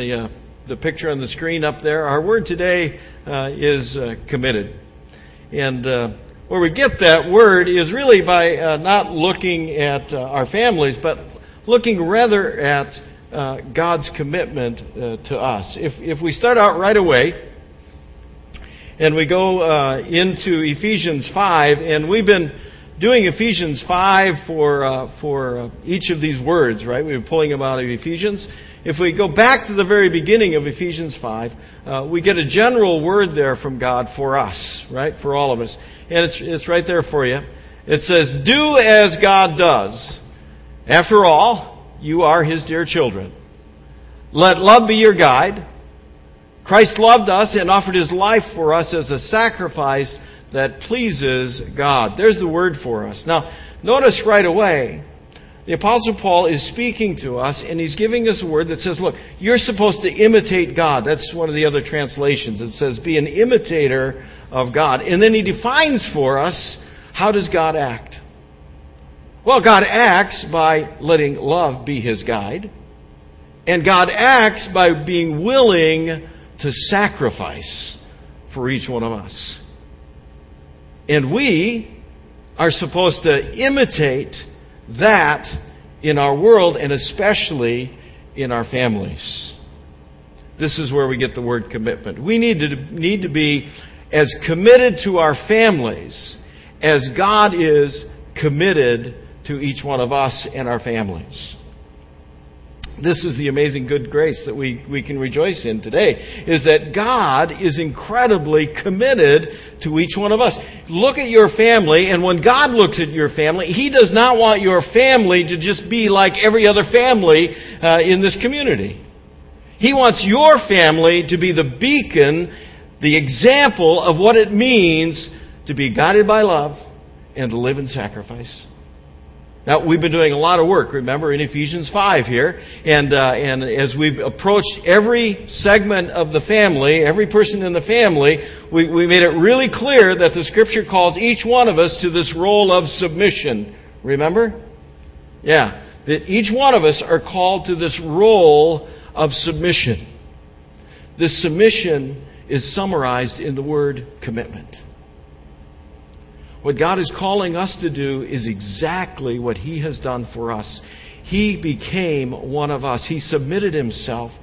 the, uh, the picture on the screen up there. Our word today uh, is uh, committed. And uh, where we get that word is really by uh, not looking at uh, our families, but looking rather at God's commitment to us. If, if we start out right away, and we go into Ephesians 5, and we've been doing Ephesians 5 for, uh, for uh, each of these words, right? We've been pulling them out of Ephesians. If we go back to the very beginning of Ephesians 5, uh, we get a general word there from God for us, right? For all of us. And it's, it's right there for you. It says, Do as God does. After all, you are His dear children. Let love be your guide. Christ loved us and offered His life for us as a sacrifice that pleases God. There's the word for us. Now, notice right away, the Apostle Paul is speaking to us and he's giving us a word that says, look, you're supposed to imitate God. That's one of the other translations. It says, be an imitator of God. And then he defines for us, how does God act? Well, God acts by letting love be his guide. And God acts by being willing to sacrifice for each one of us. And we are supposed to imitate that in our world and especially in our families. This is where we get the word commitment. We need to, need to be as committed to our families as God is committed to each one of us and our families this is the amazing good grace that we, we can rejoice in today, is that God is incredibly committed to each one of us. Look at your family, and when God looks at your family, He does not want your family to just be like every other family uh, in this community. He wants your family to be the beacon, the example of what it means to be guided by love and to live in sacrifice. Now, we've been doing a lot of work, remember, in Ephesians 5 here. And, uh, and as we've approached every segment of the family, every person in the family, we, we made it really clear that the Scripture calls each one of us to this role of submission. Remember? Yeah. That each one of us are called to this role of submission. This submission is summarized in the word commitment. What God is calling us to do is exactly what He has done for us. He became one of us. He submitted Himself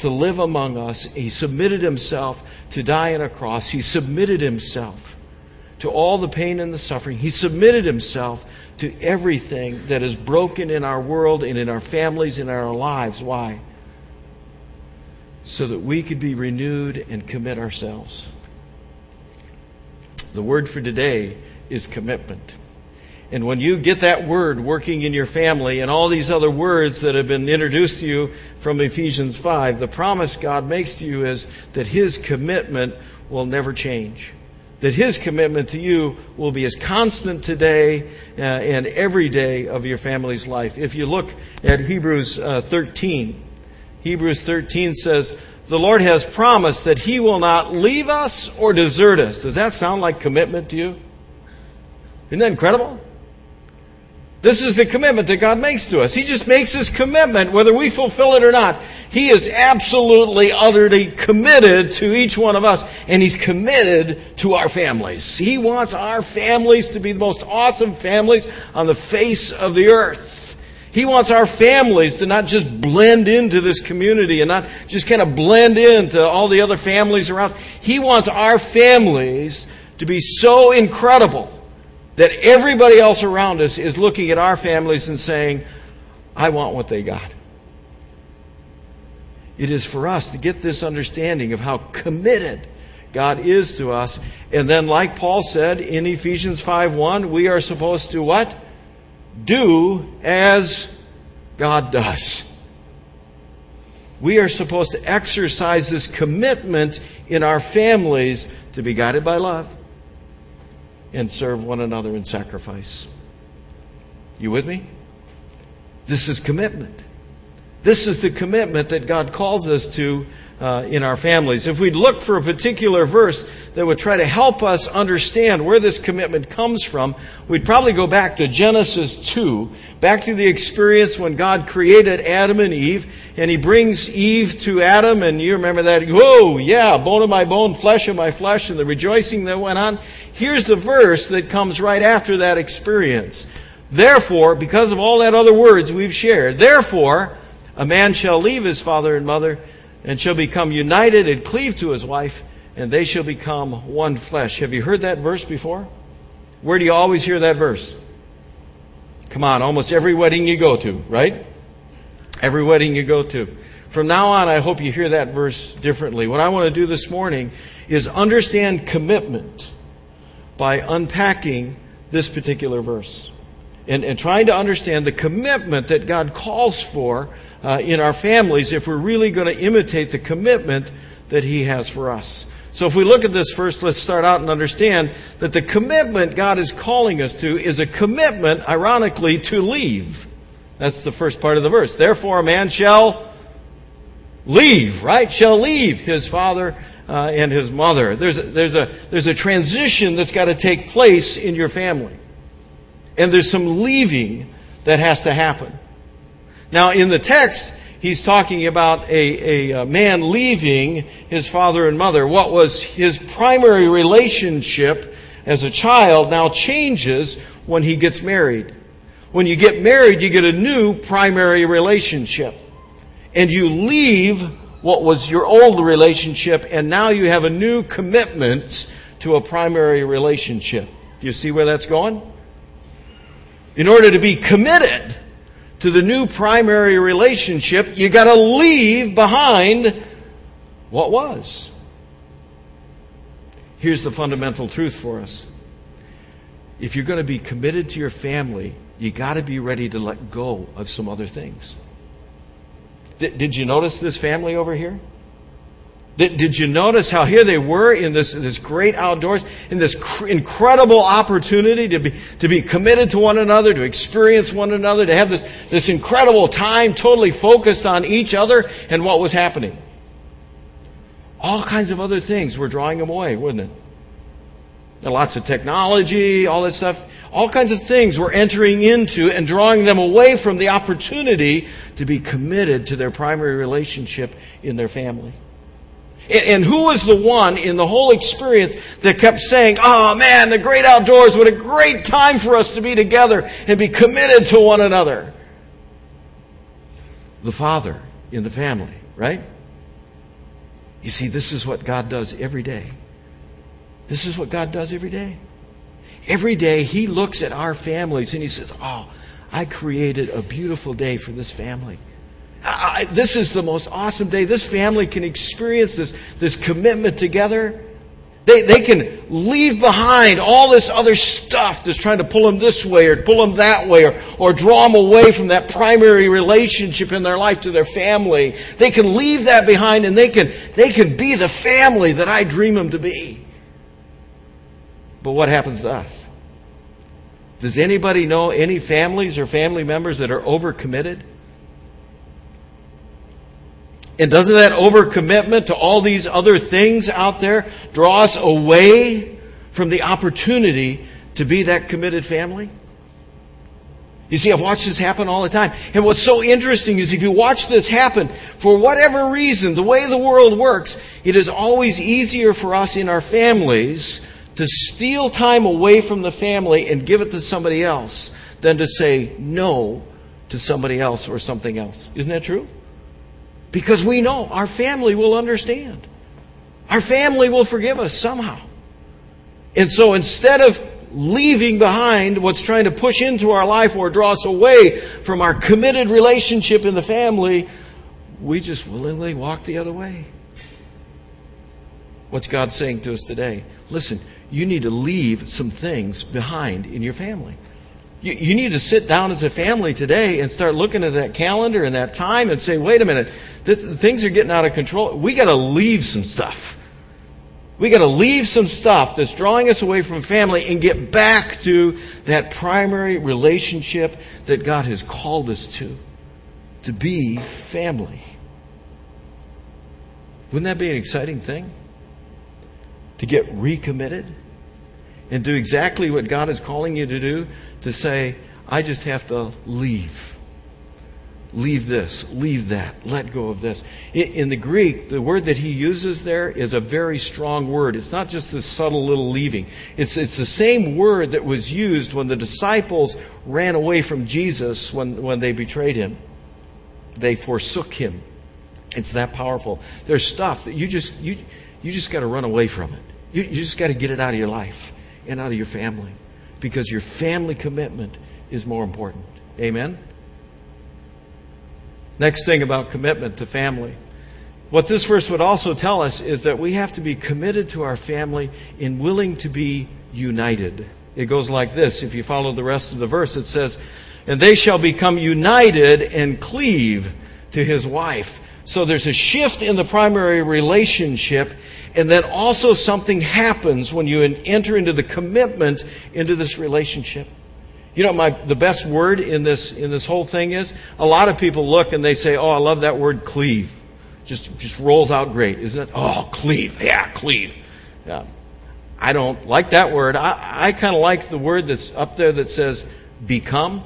to live among us. He submitted Himself to die on a cross. He submitted Himself to all the pain and the suffering. He submitted Himself to everything that is broken in our world and in our families and in our lives. Why? So that we could be renewed and commit ourselves. The word for today is commitment. And when you get that word working in your family and all these other words that have been introduced to you from Ephesians 5, the promise God makes to you is that His commitment will never change. That His commitment to you will be as constant today uh, and every day of your family's life. If you look at Hebrews uh, 13, Hebrews 13 says, the Lord has promised that He will not leave us or desert us. Does that sound like commitment to you? Isn't that incredible? This is the commitment that God makes to us. He just makes this commitment whether we fulfill it or not. He is absolutely, utterly committed to each one of us, and He's committed to our families. He wants our families to be the most awesome families on the face of the earth. He wants our families to not just blend into this community and not just kind of blend into all the other families around. He wants our families to be so incredible that everybody else around us is looking at our families and saying, I want what they got. It is for us to get this understanding of how committed God is to us. And then, like Paul said in Ephesians 5 1, we are supposed to what? Do as God does. We are supposed to exercise this commitment in our families to be guided by love and serve one another in sacrifice. You with me? This is commitment. This is the commitment that God calls us to uh, in our families. If we'd look for a particular verse that would try to help us understand where this commitment comes from, we'd probably go back to Genesis 2, back to the experience when God created Adam and Eve, and He brings Eve to Adam, and you remember that, whoa, yeah, bone of my bone, flesh of my flesh, and the rejoicing that went on. Here's the verse that comes right after that experience. Therefore, because of all that other words we've shared, therefore, a man shall leave his father and mother and shall become united and cleave to his wife, and they shall become one flesh. Have you heard that verse before? Where do you always hear that verse? Come on, almost every wedding you go to, right? Every wedding you go to. From now on, I hope you hear that verse differently. What I want to do this morning is understand commitment by unpacking this particular verse and, and trying to understand the commitment that God calls for uh, in our families if we're really going to imitate the commitment that He has for us. So if we look at this first, let's start out and understand that the commitment God is calling us to is a commitment, ironically, to leave. That's the first part of the verse. Therefore, a man shall leave, right? Shall leave his father uh, and his mother. There's a, there's a there's a transition that's got to take place in your family, and there's some leaving that has to happen. Now, in the text, he's talking about a, a, man leaving his father and mother. What was his primary relationship as a child now changes when he gets married. When you get married, you get a new primary relationship. And you leave what was your old relationship, and now you have a new commitment to a primary relationship. Do you see where that's going? In order to be committed, to the new primary relationship, you got to leave behind what was. Here's the fundamental truth for us. If you're going to be committed to your family, you got to be ready to let go of some other things. Did you notice this family over here? Did, did you notice how here they were in this, this great outdoors, in this cr- incredible opportunity to be, to be committed to one another, to experience one another, to have this, this incredible time totally focused on each other and what was happening? All kinds of other things were drawing them away, wouldn't it? And lots of technology, all that stuff. All kinds of things were entering into and drawing them away from the opportunity to be committed to their primary relationship in their family. And who was the one in the whole experience that kept saying, Oh man, the great outdoors, what a great time for us to be together and be committed to one another? The father in the family, right? You see, this is what God does every day. This is what God does every day. Every day He looks at our families and He says, Oh, I created a beautiful day for this family. I, this is the most awesome day. This family can experience this, this commitment together. They, they can leave behind all this other stuff that's trying to pull them this way or pull them that way or, or draw them away from that primary relationship in their life to their family. They can leave that behind and they can, they can be the family that I dream them to be. But what happens to us? Does anybody know any families or family members that are overcommitted? And doesn't that overcommitment to all these other things out there draw us away from the opportunity to be that committed family? You see, I've watched this happen all the time. And what's so interesting is if you watch this happen, for whatever reason, the way the world works, it is always easier for us in our families to steal time away from the family and give it to somebody else than to say no to somebody else or something else. Isn't that true? Because we know our family will understand. Our family will forgive us somehow. And so instead of leaving behind what's trying to push into our life or draw us away from our committed relationship in the family, we just willingly walk the other way. What's God saying to us today? Listen, you need to leave some things behind in your family. You, you need to sit down as a family today and start looking at that calendar and that time and say, wait a minute, this, things are getting out of control. We got to leave some stuff. We got to leave some stuff that's drawing us away from family and get back to that primary relationship that God has called us to. to be family. Wouldn't that be an exciting thing? To get recommitted and do exactly what God is calling you to do to say, I just have to leave. Leave this, leave that, let go of this. In the Greek, the word that he uses there is a very strong word. It's not just this subtle little leaving. It's, it's the same word that was used when the disciples ran away from Jesus when, when they betrayed him. They forsook him. It's that powerful. There's stuff that you just you you just got to run away from it. You, you just got to get it out of your life and out of your family because your family commitment is more important. Amen. Next thing about commitment to family. What this verse would also tell us is that we have to be committed to our family in willing to be united. It goes like this. If you follow the rest of the verse, it says, And they shall become united and cleave to his wife. So there's a shift in the primary relationship, and then also something happens when you enter into the commitment into this relationship. You know, my the best word in this in this whole thing is a lot of people look and they say, "Oh, I love that word cleave." Just just rolls out great, isn't it? Oh, cleave, yeah, cleave. Yeah. I don't like that word. I, I kind of like the word that's up there that says become.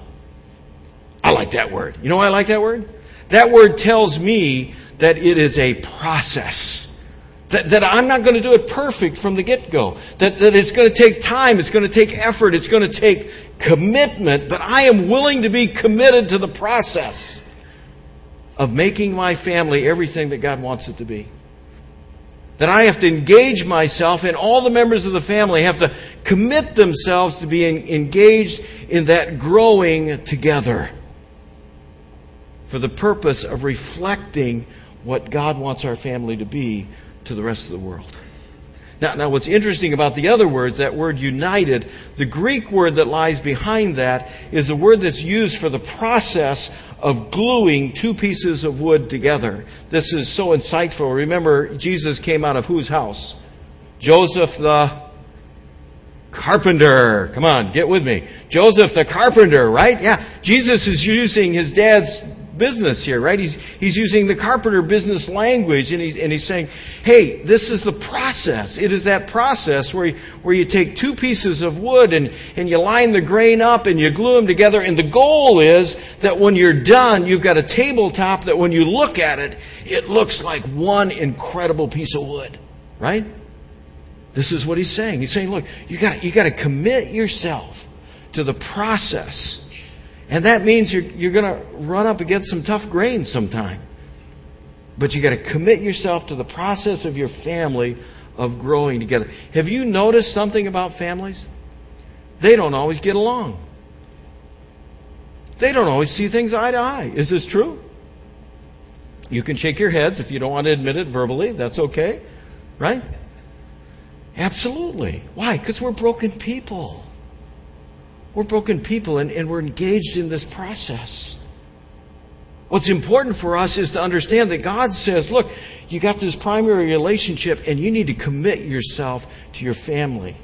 I like that word. You know why I like that word? That word tells me that it is a process. That, that I'm not going to do it perfect from the get go. That, that it's going to take time, it's going to take effort, it's going to take commitment, but I am willing to be committed to the process of making my family everything that God wants it to be. That I have to engage myself, and all the members of the family have to commit themselves to being engaged in that growing together for the purpose of reflecting what God wants our family to be to the rest of the world. Now, now, what's interesting about the other words, that word united, the Greek word that lies behind that is a word that's used for the process of gluing two pieces of wood together. This is so insightful. Remember, Jesus came out of whose house? Joseph the carpenter. Come on, get with me. Joseph the carpenter, right? Yeah. Jesus is using his dad's business here, right? He's, he's using the carpenter business language and he's, and he's saying, hey, this is the process. It is that process where you, where you take two pieces of wood and, and you line the grain up and you glue them together. And the goal is that when you're done, you've got a tabletop that when you look at it, it looks like one incredible piece of wood, right? This is what he's saying. He's saying, look, you got you got to commit yourself to the process and that means you're, you're going to run up against some tough grain sometime. But you got to commit yourself to the process of your family of growing together. Have you noticed something about families? They don't always get along. They don't always see things eye to eye. Is this true? You can shake your heads if you don't want to admit it verbally. That's okay. Right? Absolutely. Why? Because we're broken people. We're broken people and, and we're engaged in this process. What's important for us is to understand that God says, look, you got this primary relationship and you need to commit yourself to your family.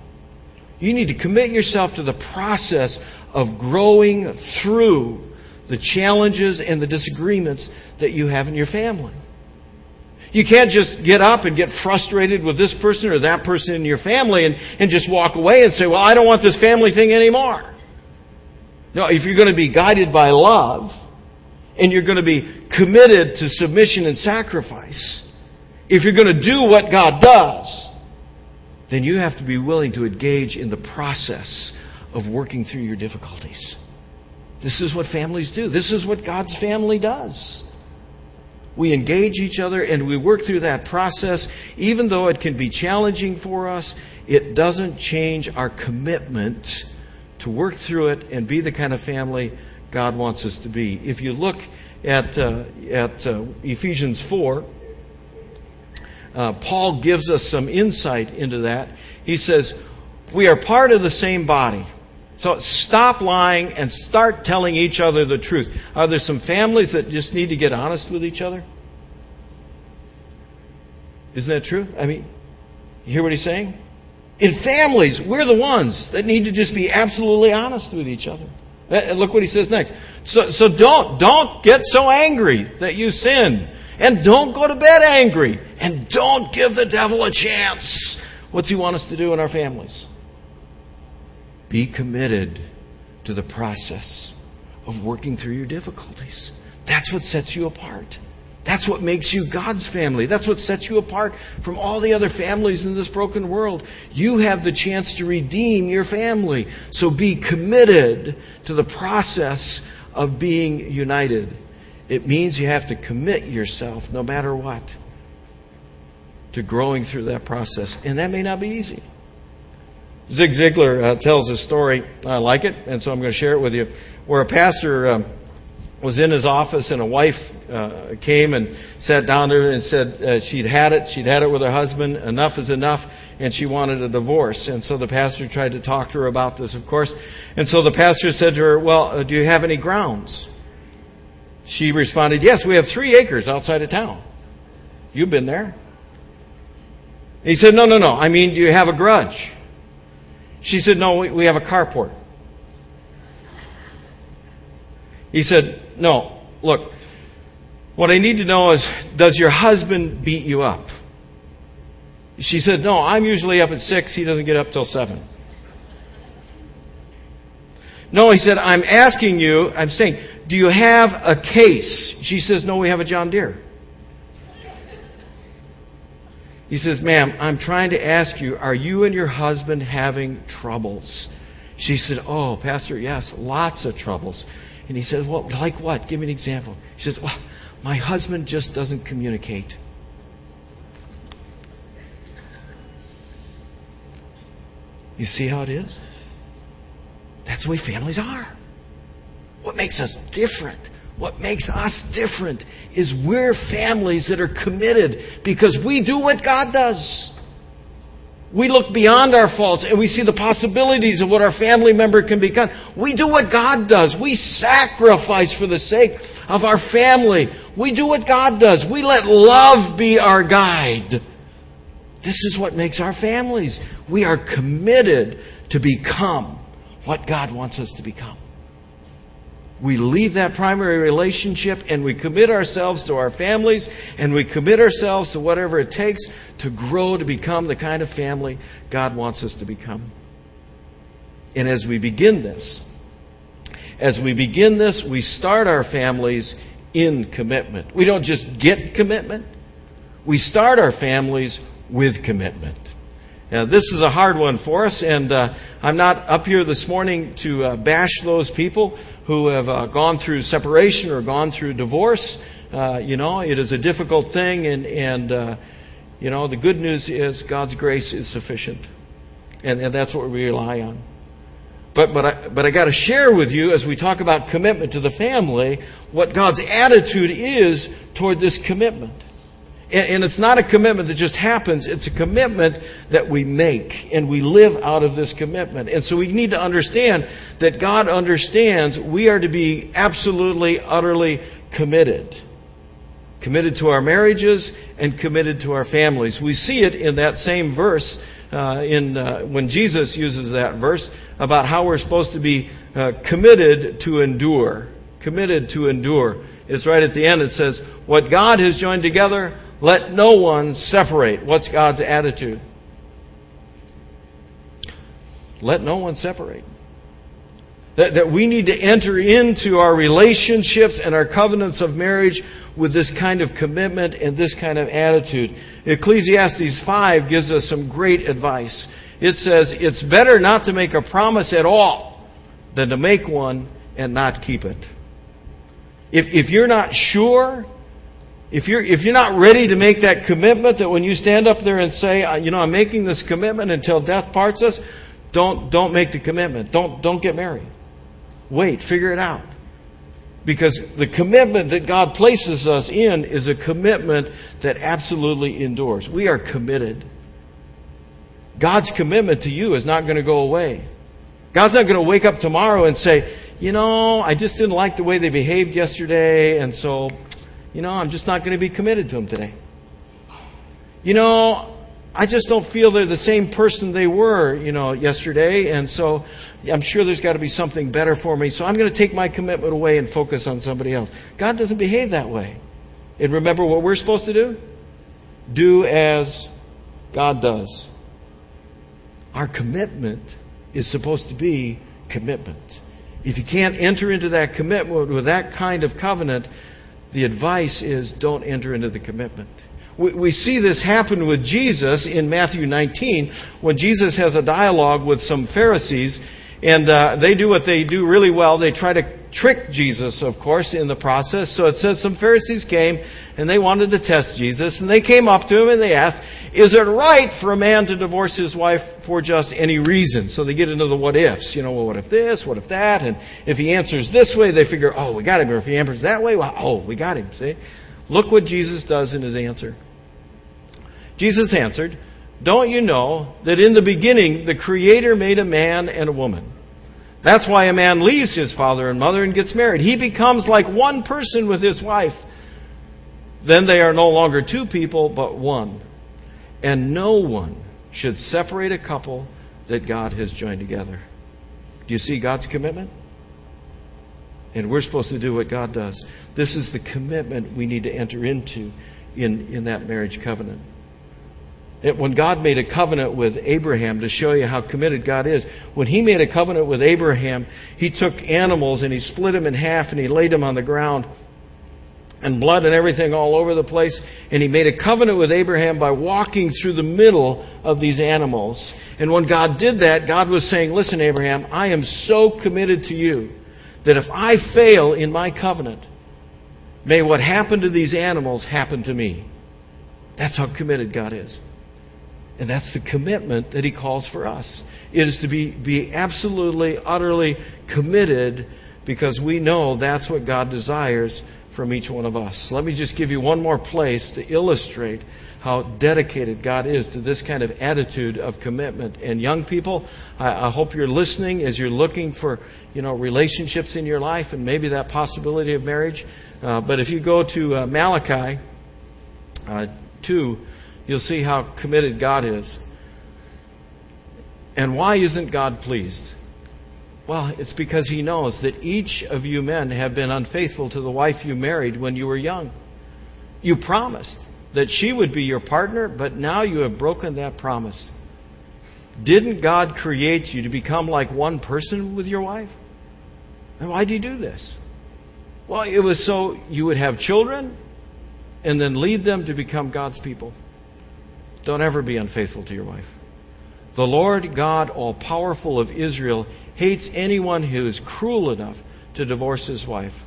You need to commit yourself to the process of growing through the challenges and the disagreements that you have in your family. You can't just get up and get frustrated with this person or that person in your family and, and just walk away and say, well, I don't want this family thing anymore. No, if you're going to be guided by love and you're going to be committed to submission and sacrifice, if you're going to do what God does, then you have to be willing to engage in the process of working through your difficulties. This is what families do. This is what God's family does. We engage each other and we work through that process. Even though it can be challenging for us, it doesn't change our commitment to work through it and be the kind of family God wants us to be. If you look at, uh, at uh, Ephesians 4, uh, Paul gives us some insight into that. He says, We are part of the same body. So stop lying and start telling each other the truth. Are there some families that just need to get honest with each other? Isn't that true? I mean, you hear what he's saying? In families, we're the ones that need to just be absolutely honest with each other. Uh, look what he says next. So, so don't, don't get so angry that you sin. And don't go to bed angry. And don't give the devil a chance. What's he want us to do in our families? Be committed to the process of working through your difficulties. That's what sets you apart. That's what makes you God's family. That's what sets you apart from all the other families in this broken world. You have the chance to redeem your family. So be committed to the process of being united. It means you have to commit yourself, no matter what, to growing through that process. And that may not be easy. Zig Ziglar uh, tells a story. I like it, and so I'm going to share it with you, where a pastor. Um, was in his office and a wife uh, came and sat down there and said uh, she'd had it. She'd had it with her husband. Enough is enough. And she wanted a divorce. And so the pastor tried to talk to her about this, of course. And so the pastor said to her, Well, uh, do you have any grounds? She responded, Yes, we have three acres outside of town. You've been there. He said, No, no, no. I mean, do you have a grudge? She said, No, we, we have a carport. He said, No, look, what I need to know is does your husband beat you up? She said, No, I'm usually up at 6. He doesn't get up till 7. No, he said, I'm asking you, I'm saying, do you have a case? She says, No, we have a John Deere. He says, Ma'am, I'm trying to ask you, are you and your husband having troubles? She said, Oh, Pastor, yes, lots of troubles. And he says, Well, like what? Give me an example. She says, Well, my husband just doesn't communicate. You see how it is? That's the way families are. What makes us different? What makes us different is we're families that are committed because we do what God does. We look beyond our faults and we see the possibilities of what our family member can become. We do what God does. We sacrifice for the sake of our family. We do what God does. We let love be our guide. This is what makes our families. We are committed to become what God wants us to become we leave that primary relationship and we commit ourselves to our families and we commit ourselves to whatever it takes to grow to become the kind of family God wants us to become. And as we begin this, as we begin this, we start our families in commitment. We don't just get commitment, we start our families with commitment. Now, this is a hard one for us, and uh, I'm not up here this morning to uh, bash those people who have uh, gone through separation or gone through divorce. Uh, you know, it is a difficult thing, and, and uh, you know, the good news is God's grace is sufficient, and, and that's what we rely on. But, but I, but I got to share with you as we talk about commitment to the family what God's attitude is toward this commitment. And it's not a commitment that just happens, it's a commitment that we make, and we live out of this commitment. And so we need to understand that God understands we are to be absolutely, utterly committed. Committed to our marriages and committed to our families. We see it in that same verse uh, in uh, when Jesus uses that verse about how we're supposed to be uh, committed to endure. Committed to endure. It's right at the end. It says, "What God has joined together, let no one separate. What's God's attitude? Let no one separate. That, that we need to enter into our relationships and our covenants of marriage with this kind of commitment and this kind of attitude. Ecclesiastes 5 gives us some great advice. It says, It's better not to make a promise at all than to make one and not keep it. If, if you're not sure if you're, if you're not ready to make that commitment, that when you stand up there and say, you know, I'm making this commitment until death parts us, don't, don't make the commitment. Don't, don't get married. Wait, figure it out. Because the commitment that God places us in is a commitment that absolutely endures. We are committed. God's commitment to you is not going to go away. God's not going to wake up tomorrow and say, you know, I just didn't like the way they behaved yesterday, and so you know, I'm just not going to be committed to him today. You know, I just don't feel they're the same person they were, you know, yesterday, and so I'm sure there's got to be something better for me, so I'm going to take my commitment away and focus on somebody else. God doesn't behave that way. And remember what we're supposed to do? Do as God does. Our commitment is supposed to be commitment. If you can't enter into that commitment with that kind of covenant, the advice is don't enter into the commitment. We, see this happen with Jesus in Matthew 19 when Jesus has a dialogue with some Pharisees and uh, they do what they do really well. They try to trick Jesus, of course, in the process. So it says some Pharisees came and they wanted to test Jesus. And they came up to him and they asked, Is it right for a man to divorce his wife for just any reason? So they get into the what ifs. You know, well, what if this? What if that? And if he answers this way, they figure, Oh, we got him. Or if he answers that way, well, oh, we got him. See? Look what Jesus does in his answer. Jesus answered, Don't you know that in the beginning the Creator made a man and a woman? That's why a man leaves his father and mother and gets married. He becomes like one person with his wife. Then they are no longer two people, but one. And no one should separate a couple that God has joined together. Do you see God's commitment? And we're supposed to do what God does. This is the commitment we need to enter into in, in that marriage covenant. It, when God made a covenant with Abraham to show you how committed God is, when He made a covenant with Abraham, He took animals and He split them in half and He laid them on the ground and blood and everything all over the place. And He made a covenant with Abraham by walking through the middle of these animals. And when God did that, God was saying, Listen, Abraham, I am so committed to you that if I fail in my covenant, may what happened to these animals happen to me. That's how committed God is. And that's the commitment that he calls for us. It is to be, be absolutely, utterly committed because we know that's what God desires from each one of us. Let me just give you one more place to illustrate how dedicated God is to this kind of attitude of commitment. And young people, I, I hope you're listening as you're looking for, you know, relationships in your life and maybe that possibility of marriage. Uh, but if you go to uh, Malachi uh, 2, you'll see how committed God is. And why isn't God pleased? Well, it's because He knows that each of you men have been unfaithful to the wife you married when you were young. You promised that she would be your partner, but now you have broken that promise. Didn't God create you to become like one person with your wife? And why did He do this? Well, it was so you would have children and then lead them to become God's people. Don't ever be unfaithful to your wife. The Lord God, all powerful of Israel, hates anyone who is cruel enough to divorce his wife.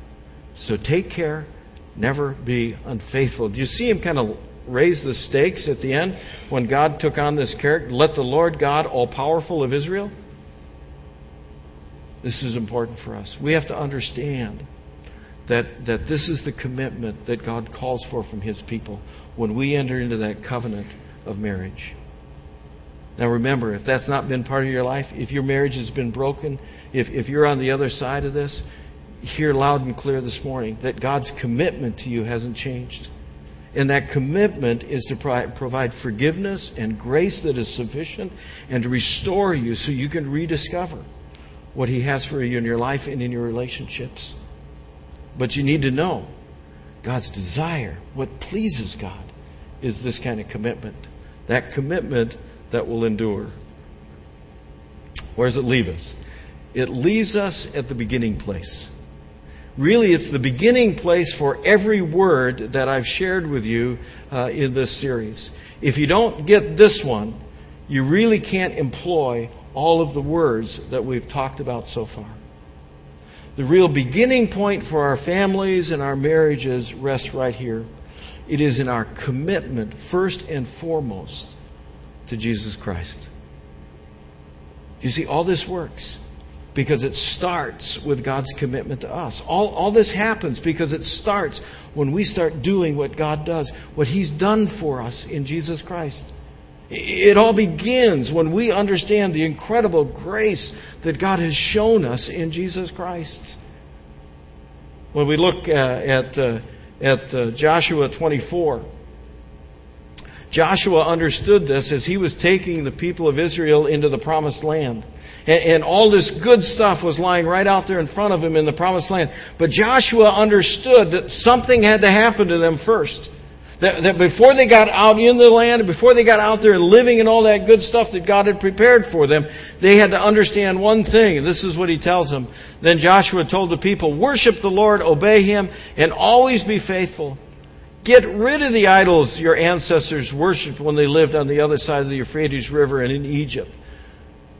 So take care, never be unfaithful. Do you see him kind of raise the stakes at the end when God took on this character? Let the Lord God, all powerful of Israel. This is important for us. We have to understand that, that this is the commitment that God calls for from his people when we enter into that covenant of marriage. Now remember, if that's not been part of your life, if your marriage has been broken, if, if you're on the other side of this, hear loud and clear this morning that God's commitment to you hasn't changed. And that commitment is to provide forgiveness and grace that is sufficient and to restore you so you can rediscover what He has for you in your life and in your relationships. But you need to know God's desire, what pleases God, is this kind of commitment that commitment that will endure. Where does it leave us? It leaves us at the beginning place. Really, it's the beginning place for every word that I've shared with you uh, in this series. If you don't get this one, you really can't employ all of the words that we've talked about so far. The real beginning point for our families and our marriages rests right here. It is in our commitment, first and foremost, to Jesus Christ. You see, all this works because it starts with God's commitment to us. All, all this happens because it starts when we start doing what God does, what He's done for us in Jesus Christ. It all begins when we understand the incredible grace that God has shown us in Jesus Christ. When we look uh, at, uh, at uh, Joshua 24, Joshua understood this as he was taking the people of Israel into the promised land. And, and, all this good stuff was lying right out there in front of him in the promised land. But Joshua understood that something had to happen to them first. That, that before they got out in the land, before they got out there and living in all that good stuff that God had prepared for them, they had to understand one thing, and this is what he tells them. Then Joshua told the people, Worship the Lord, obey him, and always be faithful. Get rid of the idols your ancestors worshipped when they lived on the other side of the Euphrates River and in Egypt.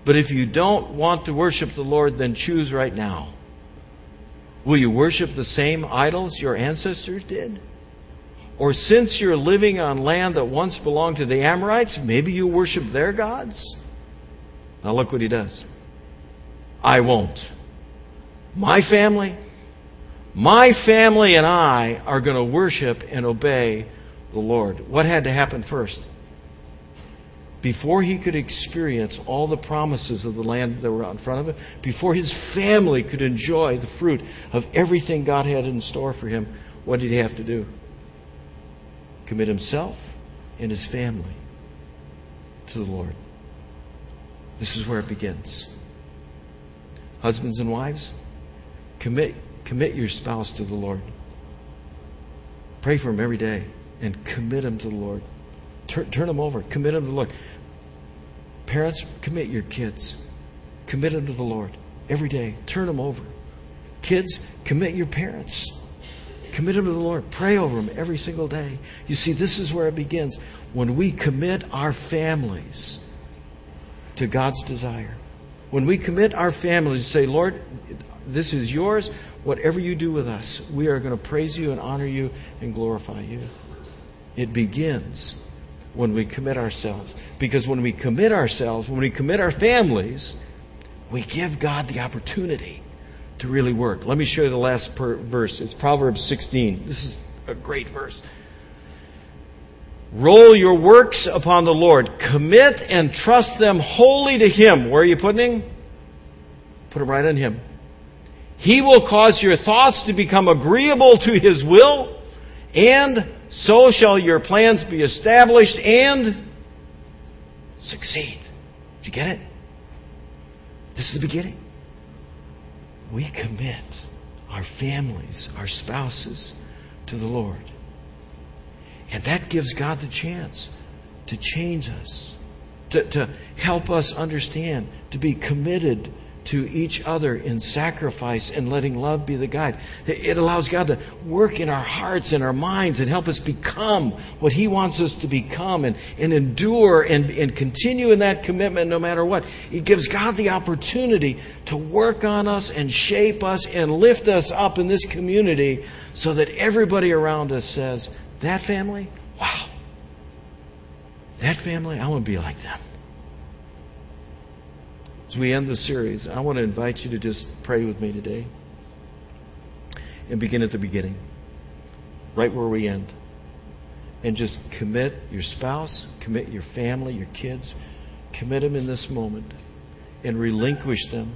But if you don't want to worship the Lord, then choose right now. Will you worship the same idols your ancestors did? Or since you're living on land that once belonged to the Amorites, maybe you worship their gods? Now look what he does. I won't. My family, my family and I are going to worship and obey the Lord. What had to happen first? Before he could experience all the promises of the land that were out in front of him, before his family could enjoy the fruit of everything God had in store for him, what did he have to do? Commit himself and his family to the Lord. This is where it begins. Husbands and wives, commit, commit your spouse to the Lord. Pray for him every day and commit him to the Lord. Turn, turn him over. Commit him to the Lord. Parents, commit your kids. Commit them to the Lord every day. Turn them over. Kids, commit your parents. Commit them to the Lord. Pray over them every single day. You see, this is where it begins. When we commit our families to God's desire. When we commit our families to say, Lord, this is yours. Whatever you do with us, we are going to praise you and honor you and glorify you. It begins when we commit ourselves. Because when we commit ourselves, when we commit our families, we give God the opportunity to really work. Let me show you the last per- verse. It's Proverbs 16. This is a great verse. Roll your works upon the Lord. Commit and trust them wholly to Him. Where are you putting Him? Put them right on Him. He will cause your thoughts to become agreeable to His will, and so shall your plans be established and succeed. Did you get it? This is the beginning we commit our families, our spouses to the Lord. And that gives God the chance to change us, to, to help us understand, to be committed to each other in sacrifice and letting love be the guide. It allows God to work in our hearts and our minds and help us become what He wants us to become and, and endure and, and continue in that commitment no matter what. It gives God the opportunity to work on us and shape us and lift us up in this community so that everybody around us says, That family? Wow. That family, I want to be like them. As we end the series, I want to invite you to just pray with me today and begin at the beginning, right where we end. And just commit your spouse, commit your family, your kids, commit them in this moment and relinquish them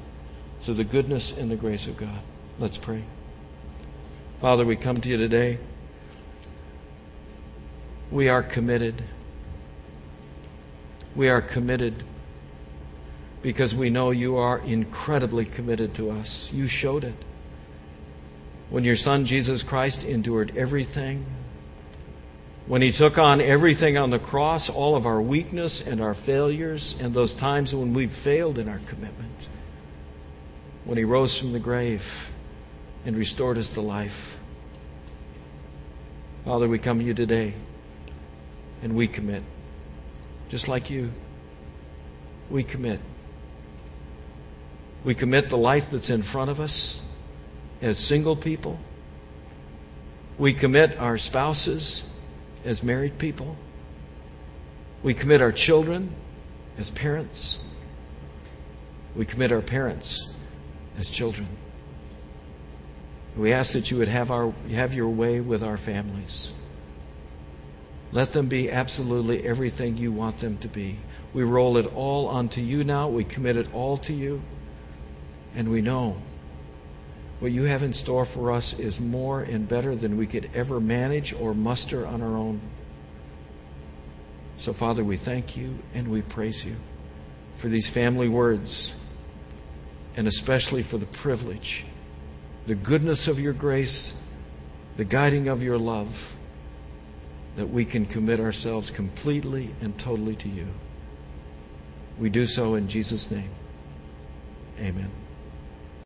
to the goodness and the grace of God. Let's pray. Father, we come to you today. We are committed. We are committed because we know you are incredibly committed to us. You showed it. When your Son Jesus Christ endured everything, when he took on everything on the cross, all of our weakness and our failures, and those times when we've failed in our commitment, when he rose from the grave and restored us to life. Father, we come to you today and we commit. Just like you, we commit. We commit the life that's in front of us as single people. We commit our spouses as married people. We commit our children as parents. We commit our parents as children. We ask that you would have, our, have your way with our families. Let them be absolutely everything you want them to be. We roll it all onto you now. We commit it all to you. And we know what you have in store for us is more and better than we could ever manage or muster on our own. So, Father, we thank you and we praise you for these family words, and especially for the privilege, the goodness of your grace, the guiding of your love, that we can commit ourselves completely and totally to you. We do so in Jesus' name. Amen.